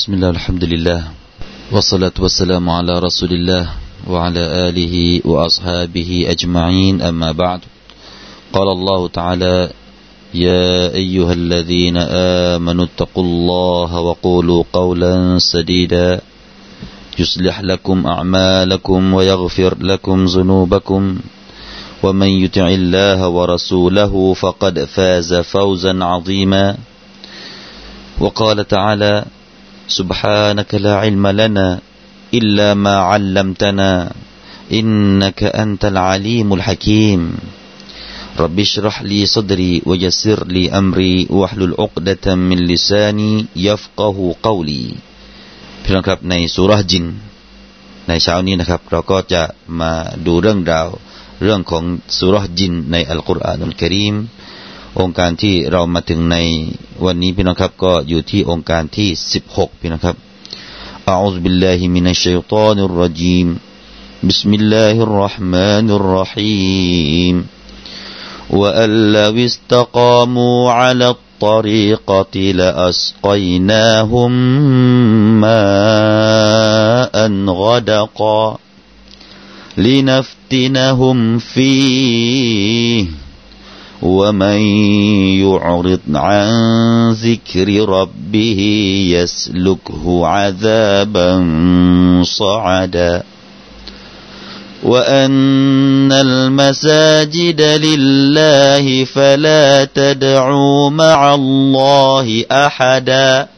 بسم الله الحمد لله والصلاة والسلام على رسول الله وعلى آله وأصحابه أجمعين أما بعد قال الله تعالى يا أيها الذين آمنوا اتقوا الله وقولوا قولا سديدا يصلح لكم أعمالكم ويغفر لكم ذنوبكم ومن يطع الله ورسوله فقد فاز فوزا عظيما وقال تعالى سبحانك لا علم لنا إلا ما علمتنا إنك أنت العليم الحكيم رب اشرح لي صدري ويسر لي أمري واحلل عقدة من لساني يفقه قولي พี่น้องครับในสุรจินในเช้านี้นะครับ เราก็จะมาดูเรื่องราวเรื่องของสุรจินในอัลกุรอานอัลกรีม องค์การที่เรามาถึงในวันนี้พี่น้องครับก็อยู่ที่องค์การที่สิบหกพี่น้องครับ أعوذ بالله من الشيطان الرجيم بسم الله الرحمن الرحيم وأن لو استقاموا على الطريقة لأسقيناهم ماء غدقا لنفتنهم فيه ومن يعرض عن ذكر ربه يسلكه عذابا صعدا. وأن المساجد لله فلا تدعوا مع الله أحدا.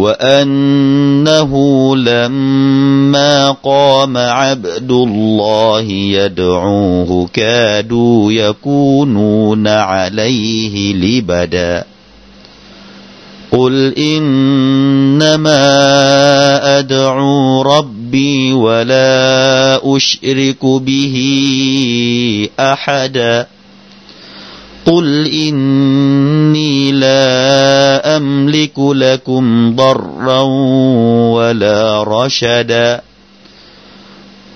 وأنه لما قام عبد الله يدعوه كادوا يكونون عليه لبدا. قل إنما أدعو ربي ولا أشرك به أحدا. قل إني لا أملك لكم ضرا ولا رشدا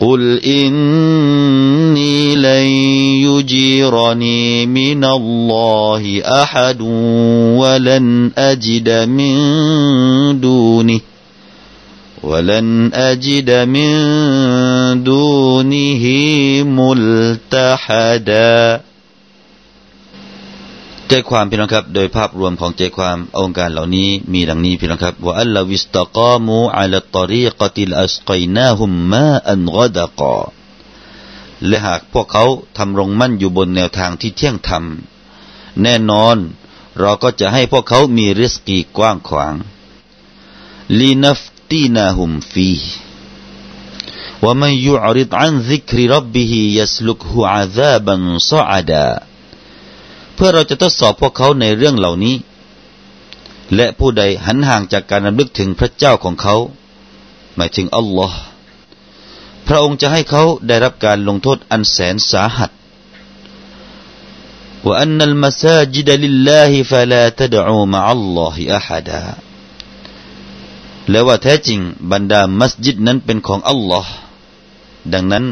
قل إني لن يجيرني من الله أحد ولن أجد من دونه ولن أجد من دونه ملتحدا ใจความพี่น้องครับ โดยภาพรวมของใจความองค์การเหล่านี้มีดังนี้พี่น้องครับว่าอัลลอวิสตะกามูอัลตรีกติลอัสกัยนาฮุมมาอันกดะกอและหากพวกเขาทำรงมั่นอยู่บนแนวทางที่เที่ยงธรรม แน่นอน เราก็จะให้พวกเขามีริสกีกว้างขวางลีนัฟตีนาฮุมฟีว่ามันยุอริดอันซิกริรับบิฮิยัสลุกฮูอาซาบันซาอดา เพื่อเราจะทดสอบพวกเขาในเรื่องเหล่านี้ และผู้ใดหันห่างจากการรำลึกถึงพระเจ้าของเขา หมายถึงอัลลอฮ์พระองค์จะให้เขาได้รับการลงโทษอันแสนสาหัสว่าอันนัลมาซาจิดลิลลาฮิฟะลาตดอูมะอัลลอฮิอะฮัดาและว่าแท้จริงบรรดามัสยิดนั้นเป็นของอัลลอฮ์ดังนั้น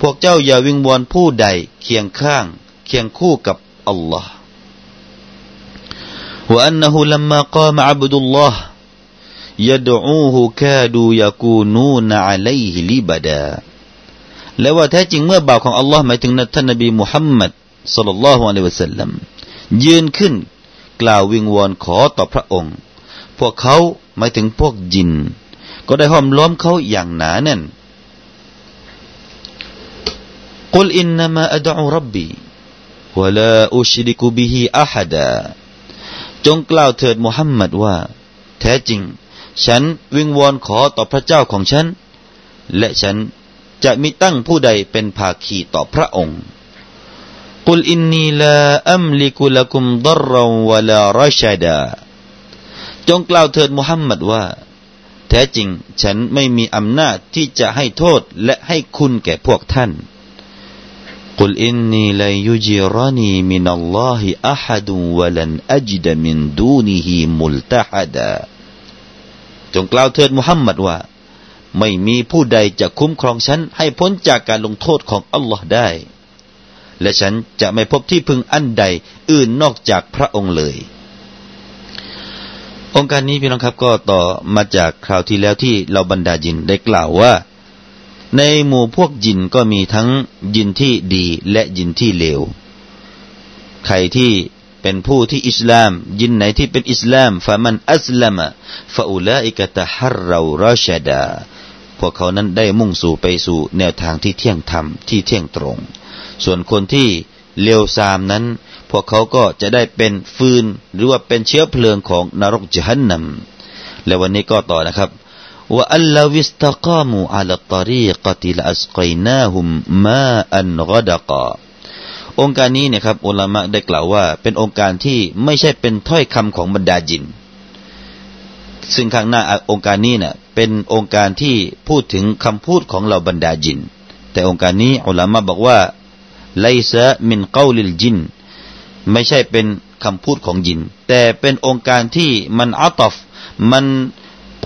พวกเจ้าอย่าวิงวอนผู้ใดเคียงข้าง เคียงคู่กับ الله وأنه لما قام عبد الله يدعوه كادوا يكونون عليه لبدا และว่าแท้จริงเมื่อบ่าวของอัลลอฮ์หมายถึงท่านนบีมุฮัมมัดสัลลัลลอฮุอะลัยวะสัลลัมยืนขึ้น กล่าววิงวอนขอต่อพระองค์ พวกเขาหมายถึงพวกจิน ก็ได้ห้อมล้อมเขาอย่างหนาแน่นกุลอินนามาอัดอูรับบี วะลาอุชริกุบิฮิอาฮัดาจงกล่าวเถิดมุฮัมมัดว่า แท้จริง ฉันวิงวอนขอต่อพระเจ้าของฉัน และฉันจะมิตั้งผู้ใดเป็นภาคีต่อพระองค์กุลอินนีลาอัมลิกุลกุมดรรวะลารชดาจงกล่าวเถิดมุฮัมมัดว่า แท้จริงฉันไม่มีอำนาจที่จะให้โทษและให้คุณแก่พวกท่าน قل إني لن يجيرني من الله أحد ولن أجد من دونه ملتحدا จงกล่าวเถิดมุฮัมมัดว่า ไม่มีผู้ใดจะคุ้มครองฉันให้พ้นจากการลงโทษของอัลลอฮ์ได้ และฉันจะไม่พบที่พึงอันใดอื่นนอกจากพระองค์เลย องค์การนี้พี่น้องครับก็ต่อมาจากคราวที่แล้วที่เราบรรดาจินได้กล่าวว่า ในหมู่พวกจินก็มีทั้งจินที่ดีและจินที่เลว ใครที่เป็นผู้ที่อิสลาม ยินไหนที่เป็นอิสลามฟะมันอัสลามะฟะอุลาอิกะตะฮัรเราราชดา พวกเขานั้นได้มุ่งสู่ไปสู่แนวทางที่เที่ยงธรรมที่เที่ยงตรง ส่วนคนที่เลวทรามนั้น พวกเขาก็จะได้เป็นฟืน หรือว่าเป็นเชื้อเพลิงของนรกจันนัมและวันนี้ก็ต่อนะครับ ว่าอัลลอวิสตะกามูอัลตอรีกติลอัสกัยนาฮุมมาอันกดกาองค์การนี้เนี่ยครับอุลามะได้กล่าวว่า เป็นโองการที่ไม่ใช่เป็นถ้อยคำของบรรดาจิน ซึ่งข้างหน้าองค์การนี้เนี่ยเป็นองค์การที่พูดถึงคำพูดของเหล่าบรรดาญิน แต่โองการนี้อุลามะบอกว่า ليس من قول الجن ไม่ใช่เป็นคำพูดของญิน แต่เป็นองค์การที่มันอัตฟมัน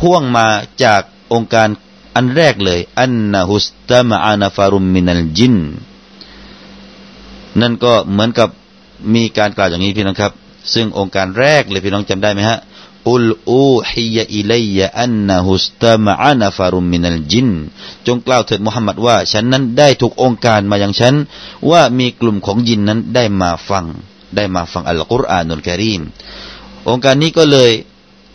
พ่วงมาจากองค์การอันแรกเลย อันนะฮุสตามะอานาฟารุมมินัลจิน นั่นก็เหมือนกับมีการกล่าวอย่างนี้พี่น้องครับ ซึ่งองค์การแรกเลยพี่น้องจำได้ไหมฮะอุลอูฮิยะอิลัยะอันนะฮุสตามะอานาฟารุมมินัลจิน จงกล่าวเถิดมุฮัมมัดว่า ฉันนั้นได้ถูกองค์การมาอย่างฉัน ว่ามีกลุ่มของญินนั้นได้มาฟัง ได้มาฟังอัลกุรอานุลกิริมองค์การนี้ก็เลย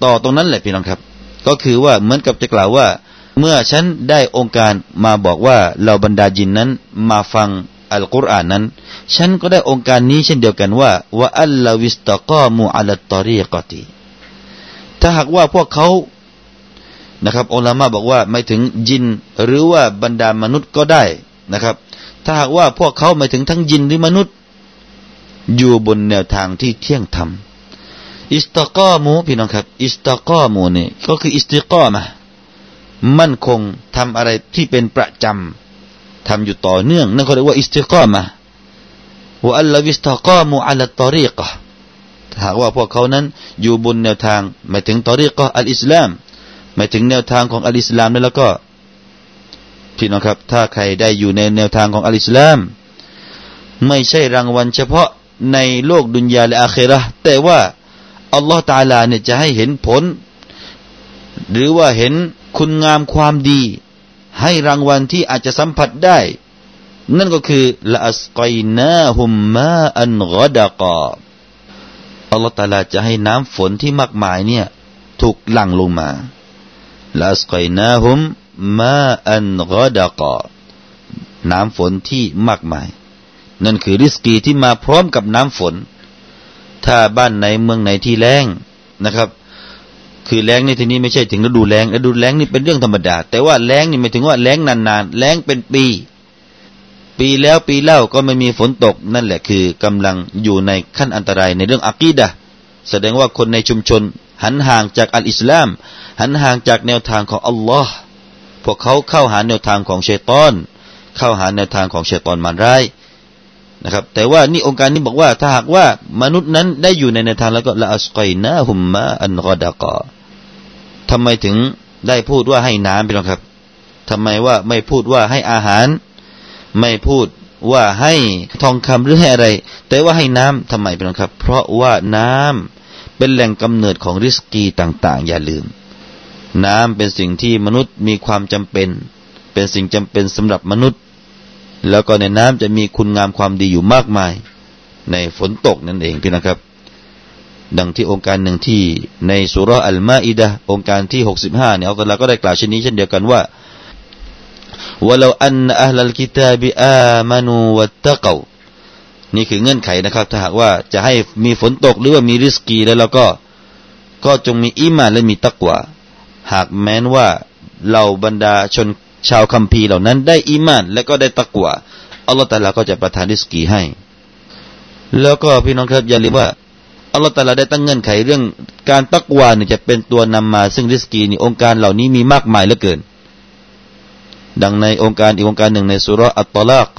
ต่อตรงนั้นแหละพี่น้องครับ ก็คือว่าเหมือนกับจะกล่าวว่า เมื่อฉันได้โองการมาบอกว่าเหล่าบรรดาญินนั้นมาฟังอัลกุรอานนั้น ฉันก็ได้องค์การนี้เช่นเดียวกันว่าว่าอัลลอวิสตะกามูอัลตอรีกติถ้าหากว่าพวกเขานะครับอัลลอฮ์บอกว่าหมายถึงญินหรือว่าบรรดามนุษย์ก็ได้นะครับ ถ้าหากว่าพวกเขาหมายถึงทั้งญินหรือมนุษย์ อยู่บนแนวทางที่เที่ยงธรรม استقاموا พี่น้องครับ استقاموا นี่ก็คือ استقامة มั่นคงทำอะไรที่เป็นประจำทำอยู่ต่อเนื่องนั่นเขาเรียกว่า استقامة وألو استقاموا على الطريقة หากว่าพวกเขานั้นอยู่บนแนวทางหมายถึงตอรีกะอัลอิสลามหมายถึงแนวทางของอัลอิสลามแล้วก็พี่น้องครับ ถ้าใครได้อยู่ในแนวทางของอัลอิสลาม ไม่ใช่รางวัลเฉพาะในโลกดุนยาและอาเคราแต่ว่า อัลลอฮฺตาลาเนี่ยจะให้เห็นผล หรือว่าเห็นคุณงามความดี ให้รางวัลที่อาจจะสัมผัสได้ นั่นก็คือละอัสกัยนาฮุมมาอันกอดากออัลลอฮฺตาลาจะให้น้ำฝนที่มากมายเนี่ยถูกหลั่งลงมาละอัสกัยนาฮุมมาอันกอดากอน้ำฝนที่มากมาย นั่นคือริสกีที่มาพร้อมกับน้ำฝน ถ้าบ้านไหนเมืองไหนที่แรงนะครับ คือแล้งในที่นี้ไม่ใช่ถึงฤดูแล้งฤดูแล้งนี่เป็นเรื่องธรรมดา แต่ว่าแล้งนี่ไม่ถึงว่าแล้งนานๆแล้งเป็นปี ปีแล้วปีเล่าก็ไม่มีฝนตกนั่นแหละคือกำลังอยู่ในขั้นอันตรายในเรื่องอักีดะแสดงว่าคนในชุมชน หันห่างจากอัลอิสลาม หันห่างจากแนวทางของอัลลอฮ์พวกเขาเข้าหาแนวทางของเชตอน เข้าหาแนวทางของเชตอนมารร้าย นะครับ แต่ว่านี่องค์การนี้บอกว่า ถ้าหากว่ามนุษย์นั้นได้อยู่ในแนวทางแล้วก็ละอัสกัยนะฮุมมาอันกอดะกอทำไมถึงได้พูดว่าให้น้ำพี่น้อครับทำไมว่าไม่พูดว่าให้อาหาร ไม่พูดว่าให้ทองคำหรือให้อะไร แต่ว่าให้น้ำทำไมพี่น้อครับ เพราะว่าน้ำเป็นแหล่งกำเนิดของริสกีต่าง ๆ อย่าลืม น้ำเป็นสิ่งที่มนุษย์มีความจำเป็น เป็นสิ่งจำเป็นสำหรับมนุษย์ แล้วก็ในน้ำจะมีคุณงามความดีอยู่มากมาย ในฝนตกนั่นเองพี่นะครับ ดังที่องค์การหนึ่งที่ในสุรอัลมาอิดะองค์การที่หกสิบห้าเนี่ยอัลลอฮ์ก็ได้กล่าวเช่นนี้เช่นเดียวกันว่าว่าเราอันอัลกิตาบิอามานูวัตตะกานี่คือเงื่อนไขนะครับถ้าหากว่าจะให้มีฝนตกหรือว่ามีริสกีแล้วเราก็ก็จงมีอิมานและมีตักวาหากแม้นว่าเราบรรดาชน ชาวคัมภีร์เหล่านั้นได้อิมาน และก็ได้ตักวาอัลลอฮฺแต่ละก็จะประทานริสกีให้ แล้วก็พี่น้องครับอย่าลืมว่าอัลลอฮฺตาลาได้ตั้งเงื่อนไขเรื่องการตักวาเนี่ยจะเป็นตัวนำมาซึ่งริสกีนี่องค์การเหล่านี้มีมากมายเหลือเกิน ดังในองค์การอีกองค์การหนึ่งในสุรอัตตลัก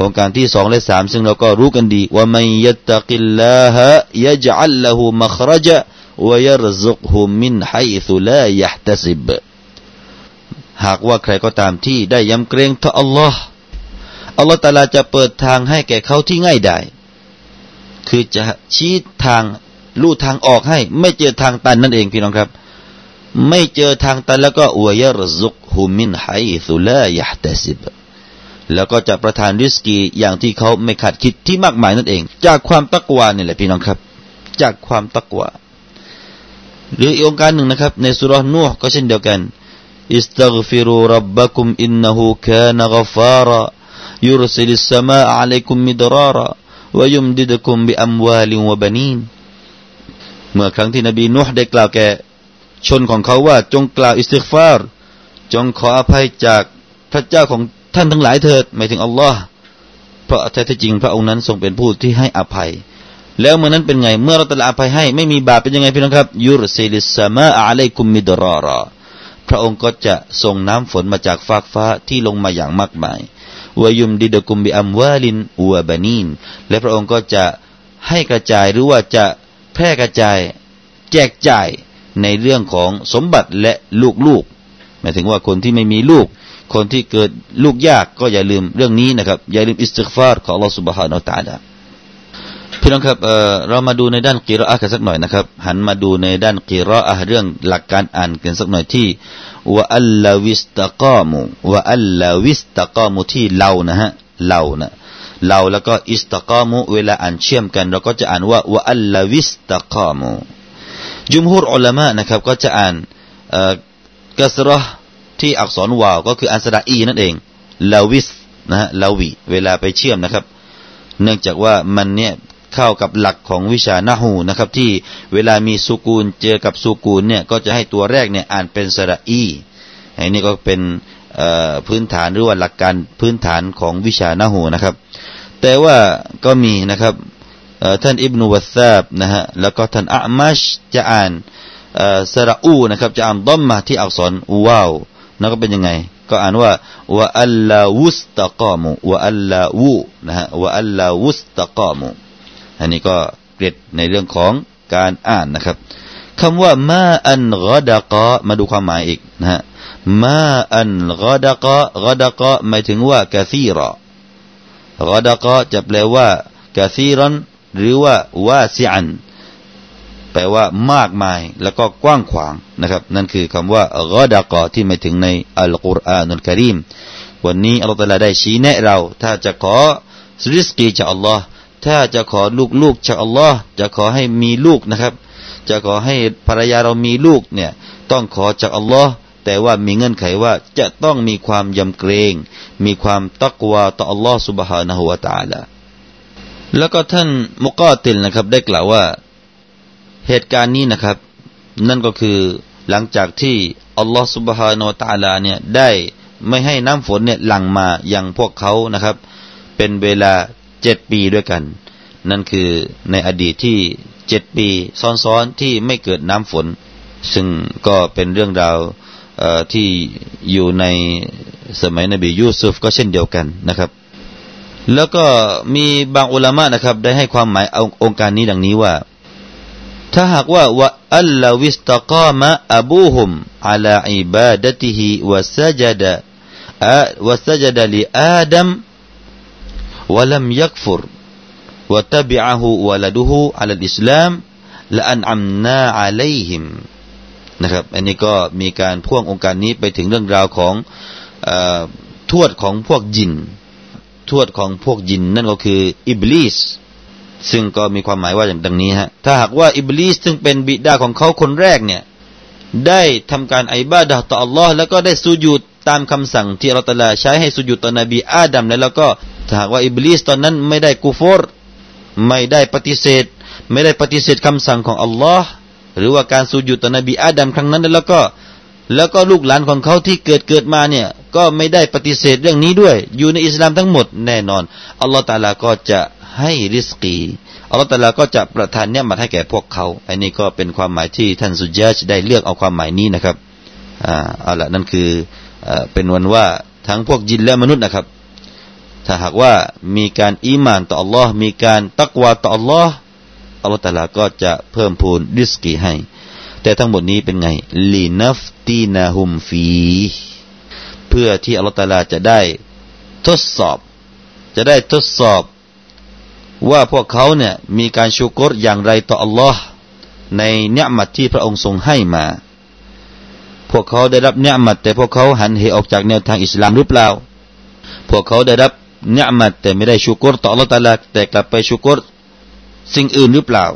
องค์การที่สองและสามซึ่งเราก็รู้กันดีว่าไม่ยัตกิลลาฮะยะจัลละหูมัครจะวยรซุกหุมินไฮซุลายะตสิบ หากว่าใครก็ตามที่ได้ยำเกรงต่ออัลลอฮ์อัลลอฮ์ตาลาจะเปิดทางให้แก่เขาที่ง่ายได้ คือจะชี้ทางลู่ทางออกให้ ไม่เจอทางตันนั่นเองพี่น้องครับ ไม่เจอทางตันแล้วก็อวยรซุกฮุมินไฮซุลายะตสิบแล้วก็จะประทานริสกีอย่างที่เขาไม่ขาดคิดที่มากมายนั่นเอง จากความตักวานี่แหละพี่น้องครับ จากความตักวาหรืออีกองการหนึ่งนะครับ ในสุรนูห์ก็เช่นเดียวกัน استغفروا ربكم إنه كان غفارا يرسل السماء عليكم مدرارا ويمددكم بأموال وبنين เมื่อครั้งที่นบีนูห์ได้กล่าวแก่ชนของเขาว่าจงกล่าวอิสติกฟารจงขออภัยจากพระเจ้าของท่านทั้งหลายเถิดหมายถึงอัลลอฮ์เพราะแท้จริงพระองค์นั้นทรงเป็นผู้ที่ให้อภัย แล้วเมื่อนั้นเป็นไง เมื่อเราตละอภัยให้ไม่มีบาปเป็นยังไงพี่น้องครับยุรซิลิสซามาอะลัยกุมมิดรอรอ พระองค์ก็จะส่งน้ำฝนมาจากฟากฟ้าที่ลงมาอย่างมากมายวายุมดิดกุมบิอัมวาลินอัวบานีนและพระองค์ก็จะให้กระจายหรือว่าจะแพร่กระจายแจกจ่ายในเรื่องของสมบัติและลูกลูกหมายถึงว่าคนที่ไม่มีลูก คนที่เกิดลูกยากก็อย่าลืมเรื่องนี้นะครับ อย่าลืมอิสติกฟาร์ของอัลลอฮฺสุบฮานาอัลตะลา พี่น้องครับเเรามาดูในด้านกีรออะกันสักหน่อยนะครับ หันมาดูในด้านกีรออะเรื่องหลักการอ่านกันสักหน่อยที่วะอัลลาวิสตะกามุวะอัลลาวิสตะกามุที่เรานะฮะเรานะเราแล้วก็อิสตะกามุเวลาอ่านเชื่อมกัน เราก็จะอ่านว่าวะอัลลาวิสตะกามุจุมฮุรอุลามะนะครับ ก็จะอ่านกัสรอที่อักษรวาว ก็คืออันสระอีนั่นเองลาวิสนะฮะลาวีเวลาไปเชื่อมนะครับ เนื่องจากว่ามันเนี่ย เข้ากับหลักของวิชานาหูนะครับ ที่เวลามีสุกูลเจอกับสุกูลเนี่ยก็จะให้ตัวแรกเนี่ยอ่านเป็นสระอีอันนี้ก็เป็นพื้นฐานหรือว่าหลักการพื้นฐานของวิชานาหูนะครับ แต่ว่าก็มีนะครับท่านอิบนุวัซาบนะฮะแล้วก็ท่านอามัชจะอ่านสระอูนะครับจะอ่านดอมมาที่อักษรว้าวนั่นก็เป็นยังไง ก็อ่านว่าวะอัลลาวุสตะกามุวะอัลลาวูนะฮะวะอัลลาวุสตะกามุ อันนี้ก็เกร็ดในเรื่องของการอ่านนะครับคำว่ามาอันกอดะกะมาดูความหมายอีกนะฮะมาอันกอดะกะกอดะกะหมายถึงว่ากะซีรอกอดะกะจะแปลว่ากะซีรันหรือว่าวาซิอันแปลว่ามากมายแล้วก็กว้างขวางนะครับ นั่นคือคำว่ากอดะกะที่หมายถึงในอัลกุรอานุลกิริมวันนี้อัลลอฮฺได้ชี้แนะเรา ถ้าจะขอริสกีจากอัลลอฮ์ ถ้าจะขอลูกๆจากอัลลอฮ์จะขอให้มีลูกนะครับ จะขอให้ภรรยาเรามีลูกเนี่ยต้องขอจากอัลลอฮ์แต่ว่ามีเงื่อนไขว่าจะต้องมีความยำเกรง มีความตักวาต่ออัลลอฮ์ سبحانه และ تعالى แล้วก็ท่านมุกอติลนะครับ ได้กล่าวว่าเหตุการณ์นี้นะครับ นั่นก็คือหลังจากที่อัลลอฮ์ سبحانه และ تعالى เนี่ยได้ไม่ให้น้ำฝนเนี่ยหลั่งมายังพวกเขานะครับ เป็นเวลา เจ็ดปีด้วยกัน นั่นคือในอดีตที่เจ็ดปีซ้อนๆที่ไม่เกิดน้ำฝน ซึ่งก็เป็นเรื่องราวที่อยู่ในสมัยนบียูซุฟก็เช่นเดียวกันนะครับ แล้วก็มีบางอุลามะนะครับ ได้ให้ความหมายองค์การนี้ดังนี้ว่า ถ้าหากว่าวะอัลลวิสตกามะอบูฮุมอัลาอิบาดติฮิวะซะจดะวะซะจดะลิอาดัม ولم يكفر وتبعه ولده على الإسلام لأنعمنا عليهم นะครับ อันนี้ก็มีการพ่วงองค์การนี้ไปถึงเรื่องราวของอทวดของพวกยิน ทวดของพวกยิน นั่นก็คืออิบลิสซึ่งก็มีความหมายว่าอย่างดังนี้ฮะ ถ้าหากว่าอิบลิสซึ่งเป็นบิดาของเขาคนแรกเนี่ย ได้ทำการอิบาดะต่ออัลลอฮ์แล้วก็ได้สุญูดตามคำสั่งที่เราตลาใช้ให้สุญูดต่อนบีอาดัมแล้วก็ถ้า หากว่าอิบลิสตอนนั้นไม่ได้กูฟอร์ไม่ได้ปฏิเสธ ไม่ได้ปฏิเสธคำสั่งของอัลลอฮ์หรือว่าการสุญูดต่อนบีอาดัมครั้งนั้นแล้วก็ แล้วก็ลูกหลานของเขาที่เกิดเกิดมาเนี่ย ก็ไม่ได้ปฏิเสธเรื่องนี้ด้วย อยู่ในอิสลามทั้งหมดแน่นอนอัลลอฮ์ตาลาก็จะให้ริสกีอัลลอฮ์ตาลาก็จะประทานเนี่ยมาให้แก่พวกเขา อันนี้ก็เป็นความหมายที่ท่านสุจาจได้เลือกเอาความหมายนี้นะครับอ่าเอาละนั่นคือเป็นวันว่าทั้งพวกยินและมนุษย์นะครับ ถ้าหากว่ามีการอีมานต่อ Allah มีการตักวาต่อ Allah อัลลอฮฺตาลาก็จะเพิ่มพูนดิสกีให้ แต่ทั้งหมดนี้เป็นไงลีนัฟตีนาฮุมฟี เพื่อที่อัลลอฮฺตาลาจะได้ทดสอบ จะได้ทดสอบ ว่าพวกเขาเนี่ยมีการชูกรอย่างไรต่อ Allah ในเนื้อมัดที่พระองค์ทรงให้มา พวกเขาได้รับเนื้อมัดแต่พวกเขาหันเหออกจากแนวทางอิสลามหรือเปล่า พวกเขาได้รับ เนื้อมัดแต่ไม่ได้ชุกรต่ออัลลอฮฺตาลาแต่กลับไปชุกรสิ่งอื่นหรือเปล่า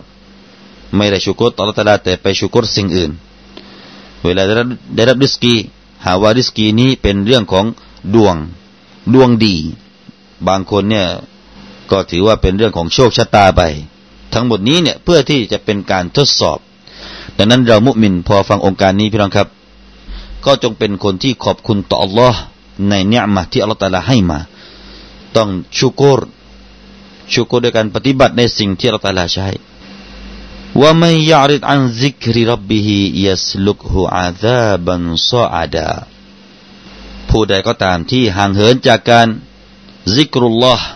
ไม่ได้ชุกรต่ออัลลอฮฺตาลาแต่ไปชุกรสิ่งอื่น เวลาได้รับได้รับริสกี หาว่าริสกีนี้เป็นเรื่องของดวงดวงดี บางคนเนี่ยก็ถือว่าเป็นเรื่องของโชคชะตาไป ทั้งหมดนี้เนี่ยเพื่อที่จะเป็นการทดสอบ ดังนั้นเรามุมินพอฟังองค์การนี้พี่น้องครับ ก็จงเป็นคนที่ขอบคุณต่ออัลลอฮ์ในเนื้อมาที่อัลลอฮ์ตาลาให้มา ต้องชูกรชูกรด้วยการปฏิบัติในสิ่งที่อัลลอฮ์ตาลาใช้ว่าไม่ยาริดอันซิกริรับบิฮิยัสลุกฮูอาซาบันซออาดาผู้ใดก็ตามที่ห่างเหินจากการซิกรุลลอฮ์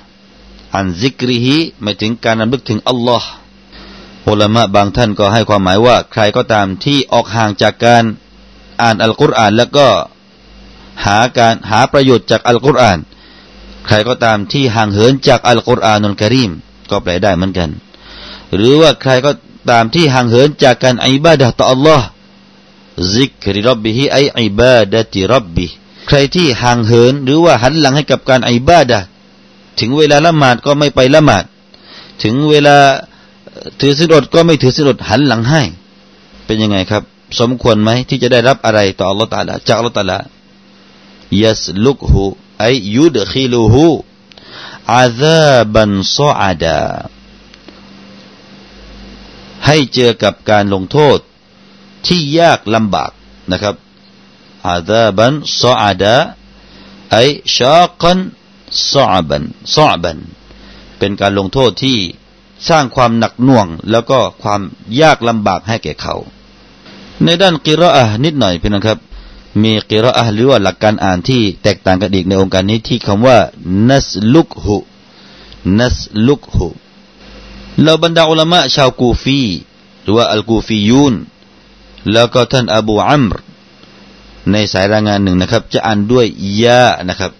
อันซิกริฮิหมายถึงการนำลึกถึงอัลลอฮ์อุลามะบางท่านก็ให้ความหมายว่า ใครก็ตามที่ออกห่างจากการอ่านอัลกุรอาน แล้วก็หาการหาประโยชน์จากอัลกุรอาน ใครก็ตามที่ห่างเหินจากอัลกุรอานุลกิริมก็แปลได้เหมือนกัน หรือว่าใครก็ตามที่ห่างเหินจากการอิบาดะต่ออัลลอฮ์ซิกริรับบิฮิไออิบาดะติรับบิใครที่ห่างเหินหรือว่าหันหลังให้กับการอิบาดะถึงเวลาละหมาดก็ไม่ไปละหมาด ถึงเวลาถือสินอดก็ไม่ถือสินอดหันหลังให้ เป็นยังไงครับ สมควรไหมที่จะได้รับอะไรต่ออัลลอฮฺตาลาจากอัลลอฮฺตาลายัสลุกฮู ไอยุดขิลูฮูอาซาบันซออาดาให้เจอกับการลงโทษที่ยากลำบากนะครับอาซาบันซออาดาไอชากันซอบันซอบันเป็นการลงโทษที่สร้างความหนักหน่วง แล้วก็ความยากลำบากให้แก่เขา ในด้านกิรออะนิดหน่อยเพี่นะครับ มีกิรออะหรือว่าหลักการอ่านที่แตกต่างกันอีกในองค์การนี้ที่คำว่านัสลุกหุนัสลุกหุเราบรรดาอุลามะชาวกูฟีหรือว่าอัลกูฟียูนแล้วก็ท่านอบูอัมร ในสายรายงานหนึ่งนะครับ จะอ่านด้วยยานะครับ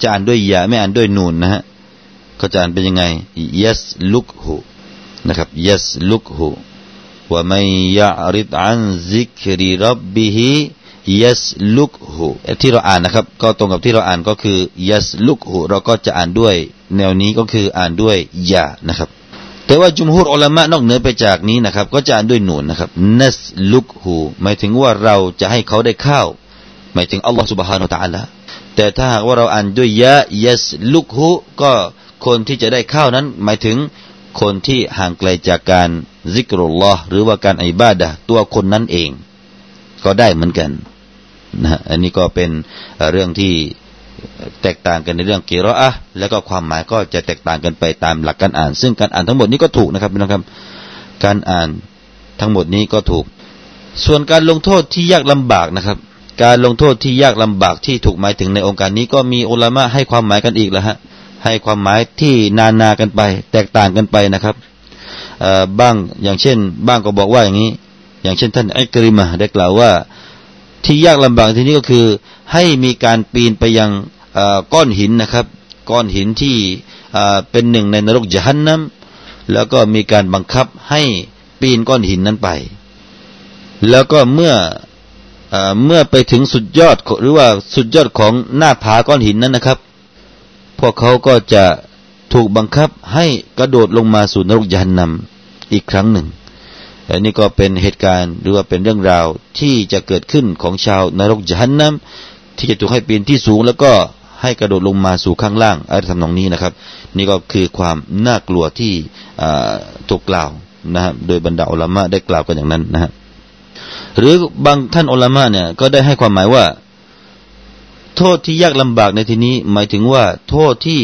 จะอ่านด้วยยาไม่อ่านด้วยนูนนะฮะเขาจะอ่านเป็นยังไงยัสลุกหูนะครับยัสลุกหูว่าไม่ยาริดอันซิกรีรับบิฮิ ยัสลุกหูที่เราอ่านนะครับ ก็ตรงกับที่เราอ่านก็คือยัสลุกหูเราก็จะอ่านด้วย แนวนี้ก็คืออ่านด้วยยานะครับ แต่ว่าจุมฮุรอัลมะนอกเหนือไปจากนี้นะครับ ก็จะอ่านด้วยหนูนนะครับนัสลุกหูหมายถึงว่าเราจะให้เขาได้ข้าวหมายถึงอัลลอฮฺสุบฮานาตะอัลละแต่ถ้าหากว่าเราอ่านด้วยยะยัสลุกหูก็คนที่จะได้ข้าวนั้น หมายถึงคนที่ห่างไกลจากการซิกรุลลอฮ์หรือว่าการอิบาดะตัวคนนั้นเอง ก็ได้เหมือนกัน นะอันนี้ก็เป็นเรื่องที่แตกต่างกันในเรื่องกิรออะแล้วก็ความหมายก็จะแตกต่างกันไปตามหลักการอ่าน ซึ่งการอ่านทั้งหมดนี้ก็ถูกนะครับพี่น้องครับ การอ่านทั้งหมดนี้ก็ถูก ส่วนการลงโทษที่ยากลำบากนะครับ การลงโทษที่ยากลำบากที่ถูกหมายถึงในองค์การนี้ก็มีอุลามะให้ความหมายกันอีกแล้วฮะให้ความหมายที่นานากันไป แตกต่างกันไปนะครับบ้างอย่างเช่น บ้างก็บอกว่าอย่างนี้ อย่างเช่นท่านอักริมาได้กล่าวว่า ที่ยากลำบากที่นี้ก็คือ ให้มีการปีนไปยังก้อนหินนะครับ ก้อนหินที่เป็นหนึ่งในนรกจหันน้ำแล้วก็มีการบังคับให้ปีนก้อนหินนั้นไป แล้วก็เมื่อเมื่อไปถึงสุดยอดหรือว่าสุดยอดของหน้าผาก้อนหินนั้นนะครับ พวกเขาก็จะถูกบังคับให้กระโดดลงมาสู่นรกยานนำอีกครั้งหนึ่ง อันนี้ก็เป็นเหตุการณ์หรือว่าเป็นเรื่องราวที่จะเกิดขึ้นของชาวนรกยานน้ำที่จะถูกให้ปีนที่สูงแล้วก็ให้กระโดดลงมาสู่ข้างล่างอะไรทำนองนี้นะครับ นี่ก็คือความน่ากลัวที่ถูกกล่าวนะครับโดยบรรดาอัลมะได้กล่าวกันอย่างนั้นนะครับหรือบางท่านอัลมะเนี่ยก็ได้ให้ความหมายว่า โทษที่ยากลำบากในที่นี้ หมายถึงว่า โทษที่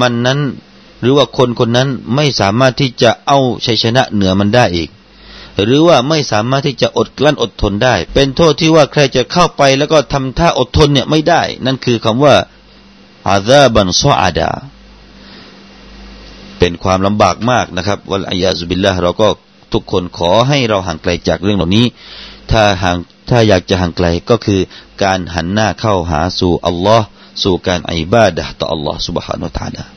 มันนั้น หรือว่าคนคนนั้นไม่สามารถที่จะเอาชัยชนะเหนือมันได้อีก หรือว่าไม่สามารถที่จะอดกลั้นอดทนได้ เป็นโทษที่ว่าใครจะเข้าไปแล้วก็ทำท่าอดทนเนี่ยไม่ได้ นั่นคือคำว่าอาซาบันซออาดา เป็นความลำบากมากนะครับวัลอายาซุบิลละเราก็ทุกคนขอให้เราห่างไกลจากเรื่องเหล่านี้ ถ้าห่างถ้าอยากจะห่างไกลก็คือการหันหน้าเข้าหาสู่อัลลอฮ์สู่การอิบาดะต่ออัลลอฮ์ سبحانه และ تعالى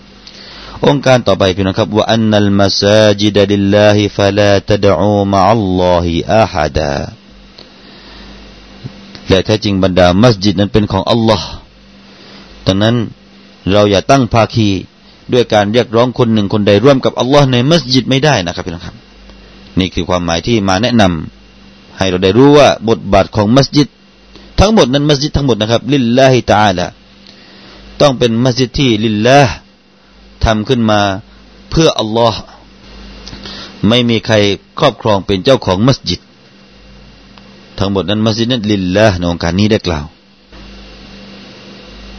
องค์การต่อไปพี่น้องครับว่าอันนัลมาซาจิดลิลลาฮิฟะลาตดอูมะอัลลอฮิอาฮัดาและแท้จริงบรรดามัสยิดนั้นเป็นของอัลลอฮ์ดังนั้นเราอย่าตั้งภาคีด้วยการเรียกร้องคนหนึ่งคนใดร่วมกับอัลลอฮ์ในมัสยิดไม่ได้นะครับพี่น้องครับ นี่คือความหมายที่มาแนะนำให้เราได้รู้ว่าบทบาทของมัสยิด ทั้งหมดนั้นมัสยิดทั้งหมดนะครับ ลิลลาฮิตาลาต้องเป็นมัสยิดที่ลิลลาห์ ทำขึ้นมาเพื่ออัลลอฮ์ไม่มีใครครอบครองเป็นเจ้าของมัสยิด ทั้งหมดนั้นมัสยิดนั้นลิลลาห์ในองค์การนี้ได้กล่าว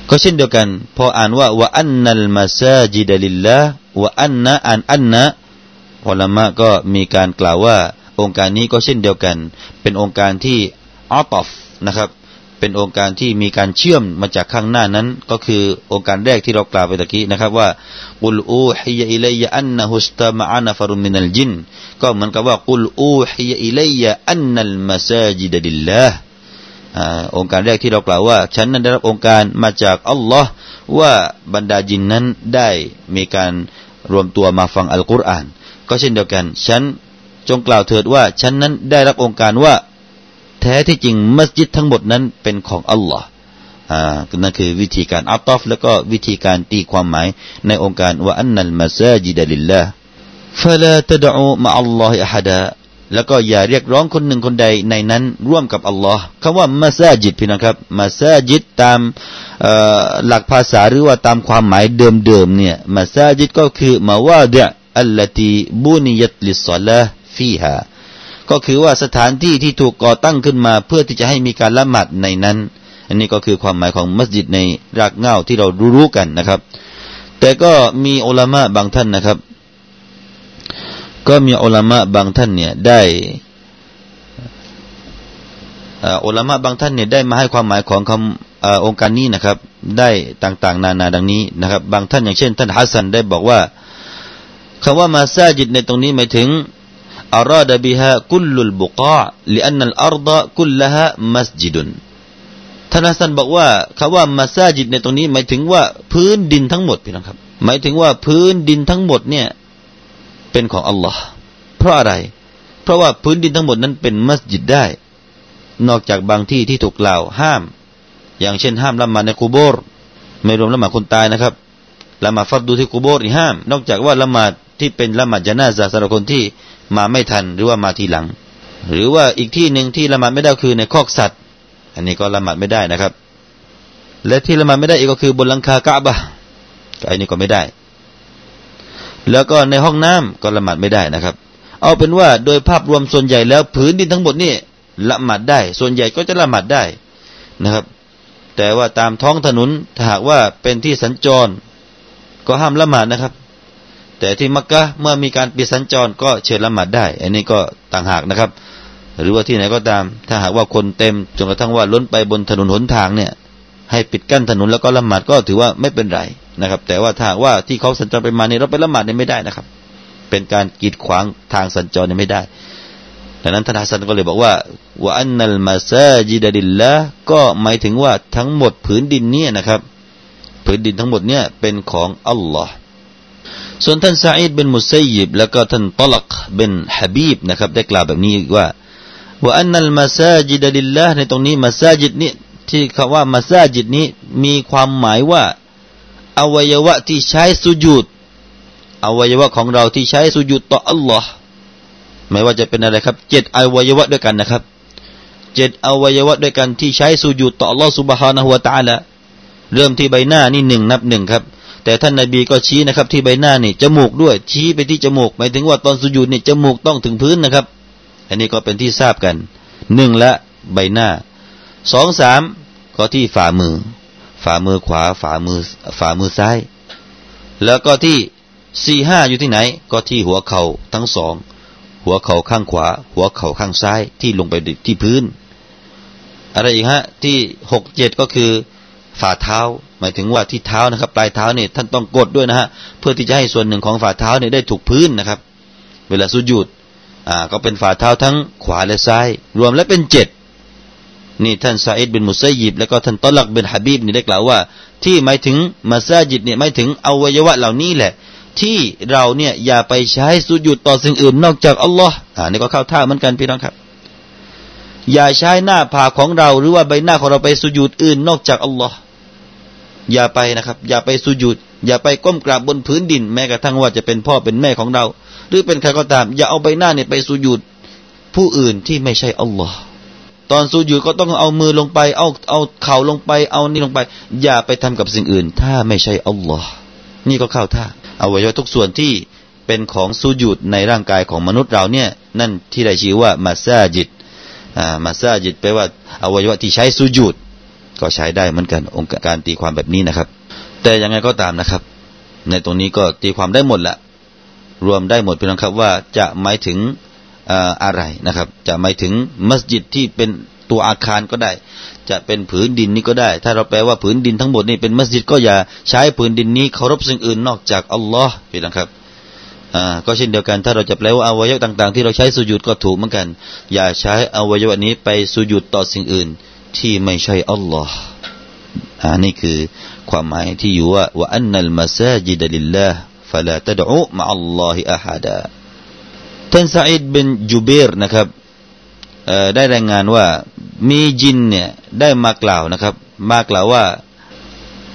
ก็เช่นเดียวกัน พออ่านว่าวะอันนัลมาซาจิดลิลละวะอันนะอันอันนะอัลามะก็มีการกล่าวว่า องค์การนี้ก็เช่นเดียวกัน เป็นองค์การที่อัตอฟนะครับ เป็นองค์การที่มีการเชื่อมมาจากข้างหน้านั้น ก็คือองค์การแรกที่เรากล่าวไปตะกี้นะครับว่ากุลอูฮิยอิเลัยอันนะฮุสตามะอานะฟารุมินัลจินก็เหมือนกับว่ากุลอูฮิยอิเลัยอันนัลมาซาจิดลิลละองค์การแรกที่เรากล่าวว่า ฉันนั้นได้รับองค์การมาจากอัลลอฮ์ว่าบรรดาจินนั้นได้มีการรวมตัวมาฟังอัลกุรอาน ก็เช่นเดียวกัน ฉันจงกล่าวเถิดว่า ฉันนั้นได้รับองค์การว่า แท้ที่จริงมัสยิดทั้งหมดนั้นเป็นของอัลลอฮ์อ่านั่นคือวิธีการอัตตอฟแล้วก็วิธีการตีความหมายในองค์การว่าอันนัลมัสยิดลิลลาห์ฟะลาตดอูมะอัลลอฮิอะฮดะแล้วก็อย่าเรียกร้องคนหนึ่งคนใดในนั้นร่วมกับอัลลอฮ์คำว่ามัสยิดพี่นะครับมัสยิดตามหลักภาษาหรือว่าตามความหมายเดิมๆเนี่ยมัสยิดก็คือมาว่าเดะอัลลตีบูนิยัตลิศซาลาฟีฮา ก็คือว่าสถานที่ที่ถูกก่อตั้งขึ้นมา เพื่อที่จะให้มีการละหมาดในนั้น อันนี้ก็คือความหมายของมัสยิดในรากเง้าที่เรารู้ๆกันนะครับ แต่ก็มีอุลามะบางท่านนะครับ ก็มีอุลามะบางท่านเนี่ยได้อุลามะบางท่านเนี่ยได้มาให้ความหมายของคำโองการนี้นะครับ ได้ต่างๆ นานาดังนี้นะครับ บางท่านอย่างเช่น ท่านฮัสซันได้บอกว่าคำว่า مساجد ในตรงนี้หมายถึง أراد بها كل البقاع لأن الأرض كلها مسجد ท่านฮัสซันบอกว่าคำว่า مساجد ในตรงนี้ หมายถึงว่าพื้นดินทั้งหมดพี่น้องครับ หมายถึงว่าพื้นดินทั้งหมดเนี่ยเป็นของอัลลอฮ์เพราะอะไร เพราะว่าพื้นดินทั้งหมดนั้นเป็นมัสยิดได้ นอกจากบางที่ที่ถูกกล่าวห้าม อย่างเช่น ห้ามละหมาดในกูโบร์ไม่รวมละหมาดคนตายนะครับละหมาดฟัดดูที่กูโบรนี่ห้าม นอกจากว่าละหมาดที่เป็นละหมาดจานาซาสำหรับคนที่ มาไม่ทันหรือว่ามาทีหลัง หรือว่าอีกที่หนึ่งที่ละหมาดไม่ได้คือในคอกสัตว์ อันนี้ก็ละหมาดไม่ได้นะครับ และที่ละหมาดไม่ได้อีกก็คือบนหลังคากะบะอันนี้ก็ไม่ได้ แล้วก็ในห้องน้ำก็ละหมาดไม่ได้นะครับ เอาเป็นว่าโดยภาพรวมส่วนใหญ่แล้วผืนดินทั้งหมดนี่ละหมาดได้ ส่วนใหญ่ก็จะละหมาดได้นะครับ แต่ว่าตามท้องถนนถ้าหากว่าเป็นที่สัญจร ก็ห้ามละหมาดนะครับ แต่ที่มักกะเมื่อมีการปิดสัญจรก็เชิญละหมาดได้ อันนี้ก็ต่างหากนะครับ หรือว่าที่ไหนก็ตาม ถ้าหากว่าคนเต็มจนกระทั่งว่าล้นไปบนถนนหนทางเนี่ยให้ปิดกั้นถนนแล้วก็ละหมาดก็ถือว่าไม่เป็นไรนะครับ แต่ว่าถ้าว่าที่เขาสัญจรไปมาเนี่ยเราไปละหมาดเนี่ยไม่ได้นะครับ เป็นการกีดขวางทางสัญจรเนี่ยไม่ได้ดังนั้นท่านฮัสซันก็เลยบอกว่าว่าอันนัลมาซาจิดดิลละก็หมายถึงว่าทั้งหมดผืนดินเนี่ยนะครับ ผืนดินทั้งหมดเนี่ยเป็นของอัลลอฮ์ ส่วนท่านซาอิดเป็นมุสัยยิบแล้วก็ท่านตลักเป็นฮะบีบนะครับได้กล่าวแบบนี้ว่าว่าอันนัลมาซาจิดดิลละในตรงนี้มาซาจิดนี้ที่คำว่ามาซาจิดนี้มีความหมายว่า อวัยวะที่ใช้สุญูดอวัยวะของเราที่ใช้สุญูดต่ออัลลอฮ์ไม่ว่าจะเป็นอะไรครับเจ็ดอวัยวะด้วยกันนะครับเจ็ดอวัยวะด้วยกันที่ใช้สุญูดต่ออัลลอฮ์สุบฮานะฮุวาตาลเริ่มที่ใบหน้านี่หนึ่งนับหนึ่งครับ แต่ท่านนาบีก็ชี้นะครับ ที่ใบหน้านี่จมูกด้วย ชี้ไปที่จมูกหมายถึงว่าตอนสุญูดนี่จมูกต้องถึงพื้นนะครับ อันนี้ก็เป็นที่ทราบกันหนึ่งละใบหน้าสองสามก็ที่ฝ่ามือ ฝ่ามือขวาฝ่ามือฝ่ามือซ้าย แล้วก็ที่สี่ห้าอยู่ที่ไหน ก็ที่หัวเข่าทั้งสองหัวเข่าข้างขวา หัวเข่าข้างซ้ายที่ลงไปที่พื้น อะไรอีกฮะที่หกเจ็ดก็คือฝ่าเท้า หมายถึงว่าที่เท้านะครับ ปลายเท้าเนี่ยท่านต้องกดด้วยนะฮะเพื่อที่จะให้ส่วนหนึ่งของฝ่าเท้าเนี่ยได้ถูกพื้นนะครับ เวลาสุญูดอ่าก็เป็นฝ่าเท้าทั้งขวาและซ้าย รวมแล้วเป็นเจ็ดนี่ท่านซาอิดเป็นมุสัยยิบแล้วก็ท่านตอลักเป็นฮะบีบนี่ได้กล่าวว่า ที่หมายถึงมาซาจิดเนี่ยหมายถึงอวัยวะเหล่านี้แหละ ที่เราเนี่ยอย่าไปใช้สุญูดต่อสิ่งอื่นนอกจากอัลลอฮ์อ่านี่ก็เข้าท่าเหมือนกันพี่น้องครับ อย่าใช้หน้าผากของเราหรือว่าใบหน้าของเราไปสุญูดอื่นนอกจากอัลลอฮ์ อย่าไปนะครับ อย่าไปสุญูดอย่าไปก้มกราบบนพื้นดิน แม้กระทั่งว่าจะเป็นพ่อเป็นแม่ของเรา หรือเป็นใครก็ตาม อย่าเอาใบหน้าเนี่ยไปสุญูดผู้อื่นที่ไม่ใช่อัลลอฮ์ตอนสุญูดก็ต้องเอามือลงไปเอาเอาเข่าลงไป เอานี่ลงไป อย่าไปทำกับสิ่งอื่น ถ้าไม่ใช่อัลลอฮ์นี่ก็เข้าท่าอวัยวะทุกส่วนที่เป็นของสุญูดในร่างกายของมนุษย์เราเนี่ย นั่นที่ได้ชื่อว่ามาซาจิตอ่ามาซาจิตแปลว่าอวัยวะที่ใช้สุญูด ก็ใช้ได้เหมือนกันองค์การตีความแบบนี้นะครับ แต่ยังไงก็ตามนะครับ ในตรงนี้ก็ตีความได้หมดละรวมได้หมดเพียงครับว่าจะหมายถึงอะไรนะครับ จะหมายถึงมัสยิดที่เป็นตัวอาคารก็ได้ จะเป็นผืนดินนี้ก็ได้ ถ้าเราแปลว่าผืนดินทั้งหมดนี่เป็นมัสยิดก็อย่าใช้ผืนดินนี้เคารพสิ่งอื่นนอกจากอัลลอฮ์พี่นะครับอ่าก็เช่นเดียวกัน ถ้าเราจะแปลว่าอวัยวะต่าง ๆ ที่เราใช้สุญูดก็ถูกเหมือนกัน อย่าใช้อวัยวะนี้ไปสุญูดต่อสิ่งอื่น ที่ไม่ใช่อัลลอฮ์อ่านี่คือความหมายที่อยู่ว่าว่าอันนัลมาซาจิดลิลลาห์ فلا تدعو مع الله أحدا ท่านซาอิดเป็นจูเบรนะครับได้รายงานว่ามีจินเนี่ยได้มากล่าวนะครับ มากล่าวว่า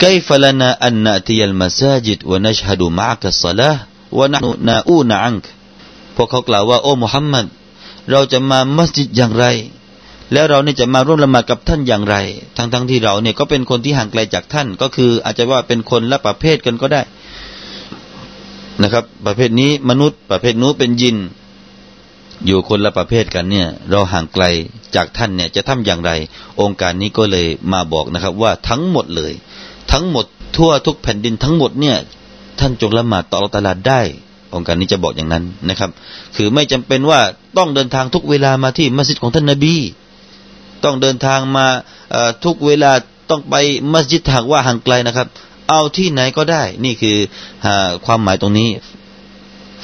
كيف لنا أن نأتي المساجد ونشهد معك الصلاة ونحن ناؤون عنك พวกเขากล่าวว่าโอ้มุฮัมมัดเราจะมามัสยิดอย่างไร แล้วเราเนี่ยจะมาร่วมละหมาดกับท่านอย่างไร ทั้งทั้งที่เราเนี่ยก็เป็นคนที่ห่างไกลจากท่าน ก็คืออาจจะว่าเป็นคนละประเภทกันก็ได้นะครับ ประเภทนี้มนุษย์ ประเภทนู้เป็นยิน อยู่คนละประเภทกันเนี่ย เราห่างไกลจากท่านเนี่ยจะทำอย่างไร องค์การนี้ก็เลยมาบอกนะครับ ว่าทั้งหมดเลย ทั้งหมดทั่วทุกแผ่นดินทั้งหมดเนี่ยท่านจงละหมาดต่อตลาดได้องค์การนี้จะบอกอย่างนั้นนะครับ คือไม่จำเป็นว่าต้องเดินทางทุกเวลามาที่มัสยิดของท่านนาบี ต้องเดินทางมาทุกเวลาต้องไปมัสยิดหากว่าห่างไกลนะครับ เอาที่ไหนก็ได้ นี่คือความหมายตรงนี้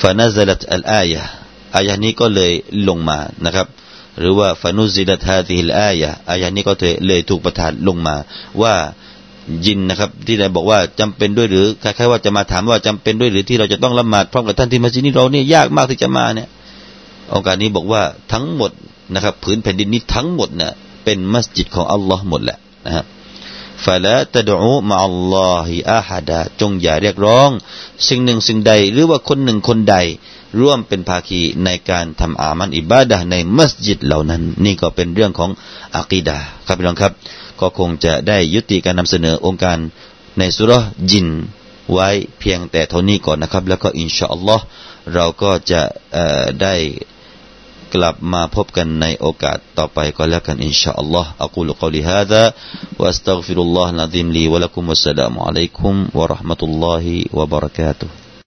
ฟานาซาลัตอัลอายะอายะนี้ก็เลยลงมานะครับ หรือว่าฟานุซิลทาติฮิลอายะอายะนี้ก็เลยถูกประทานลงมาว่ายินนะครับ ที่ได้บอกว่าจำเป็นด้วยหรือคล้ายๆว่าจะมาถามว่าจำเป็นด้วยหรือที่เราจะต้องละหมาดพร้อมกับท่านที่มัสยิดนี้เราเนี่ยยากมากที่จะมาเนี่ยองค์การนี้บอกว่าทั้งหมดนะครับ ผืนแผ่นดินนี้ทั้งหมดเนี่ย เป็นมัสยิดของอัลลอฮ์หมดแหละนะครับฟาละตะดูมาอัลลอฮิอาฮัดาจงอย่าเรียกร้อง สิ่งหนึ่งสิ่งใดหรือว่าคนหนึ่งคนใด ร่วมเป็นภาคีในการทำอามันอิบาดะในมัสยิดเหล่านั้น นี่ก็เป็นเรื่องของอะกีดาครับพี่น้องครับ ก็คงจะได้ยุติการนำเสนอองค์การในสุรจินไว้เพียงแต่เท่านี้ก่อนนะครับ แล้วก็อินชาอัลลอฮ์เราก็จะได้ กลับมาพบกันในโอกาสต่อไปก็แล้วกันอินชาอัลลอฮ์อักูลุกลิฮะดะวะอัสตัฆฟิรุลลอฮ์นะดิมลีวะลักุมุสสลามุอะลัยกุมวะราะห์มะตุลลอฮิวะบะเราะกาตุฮ์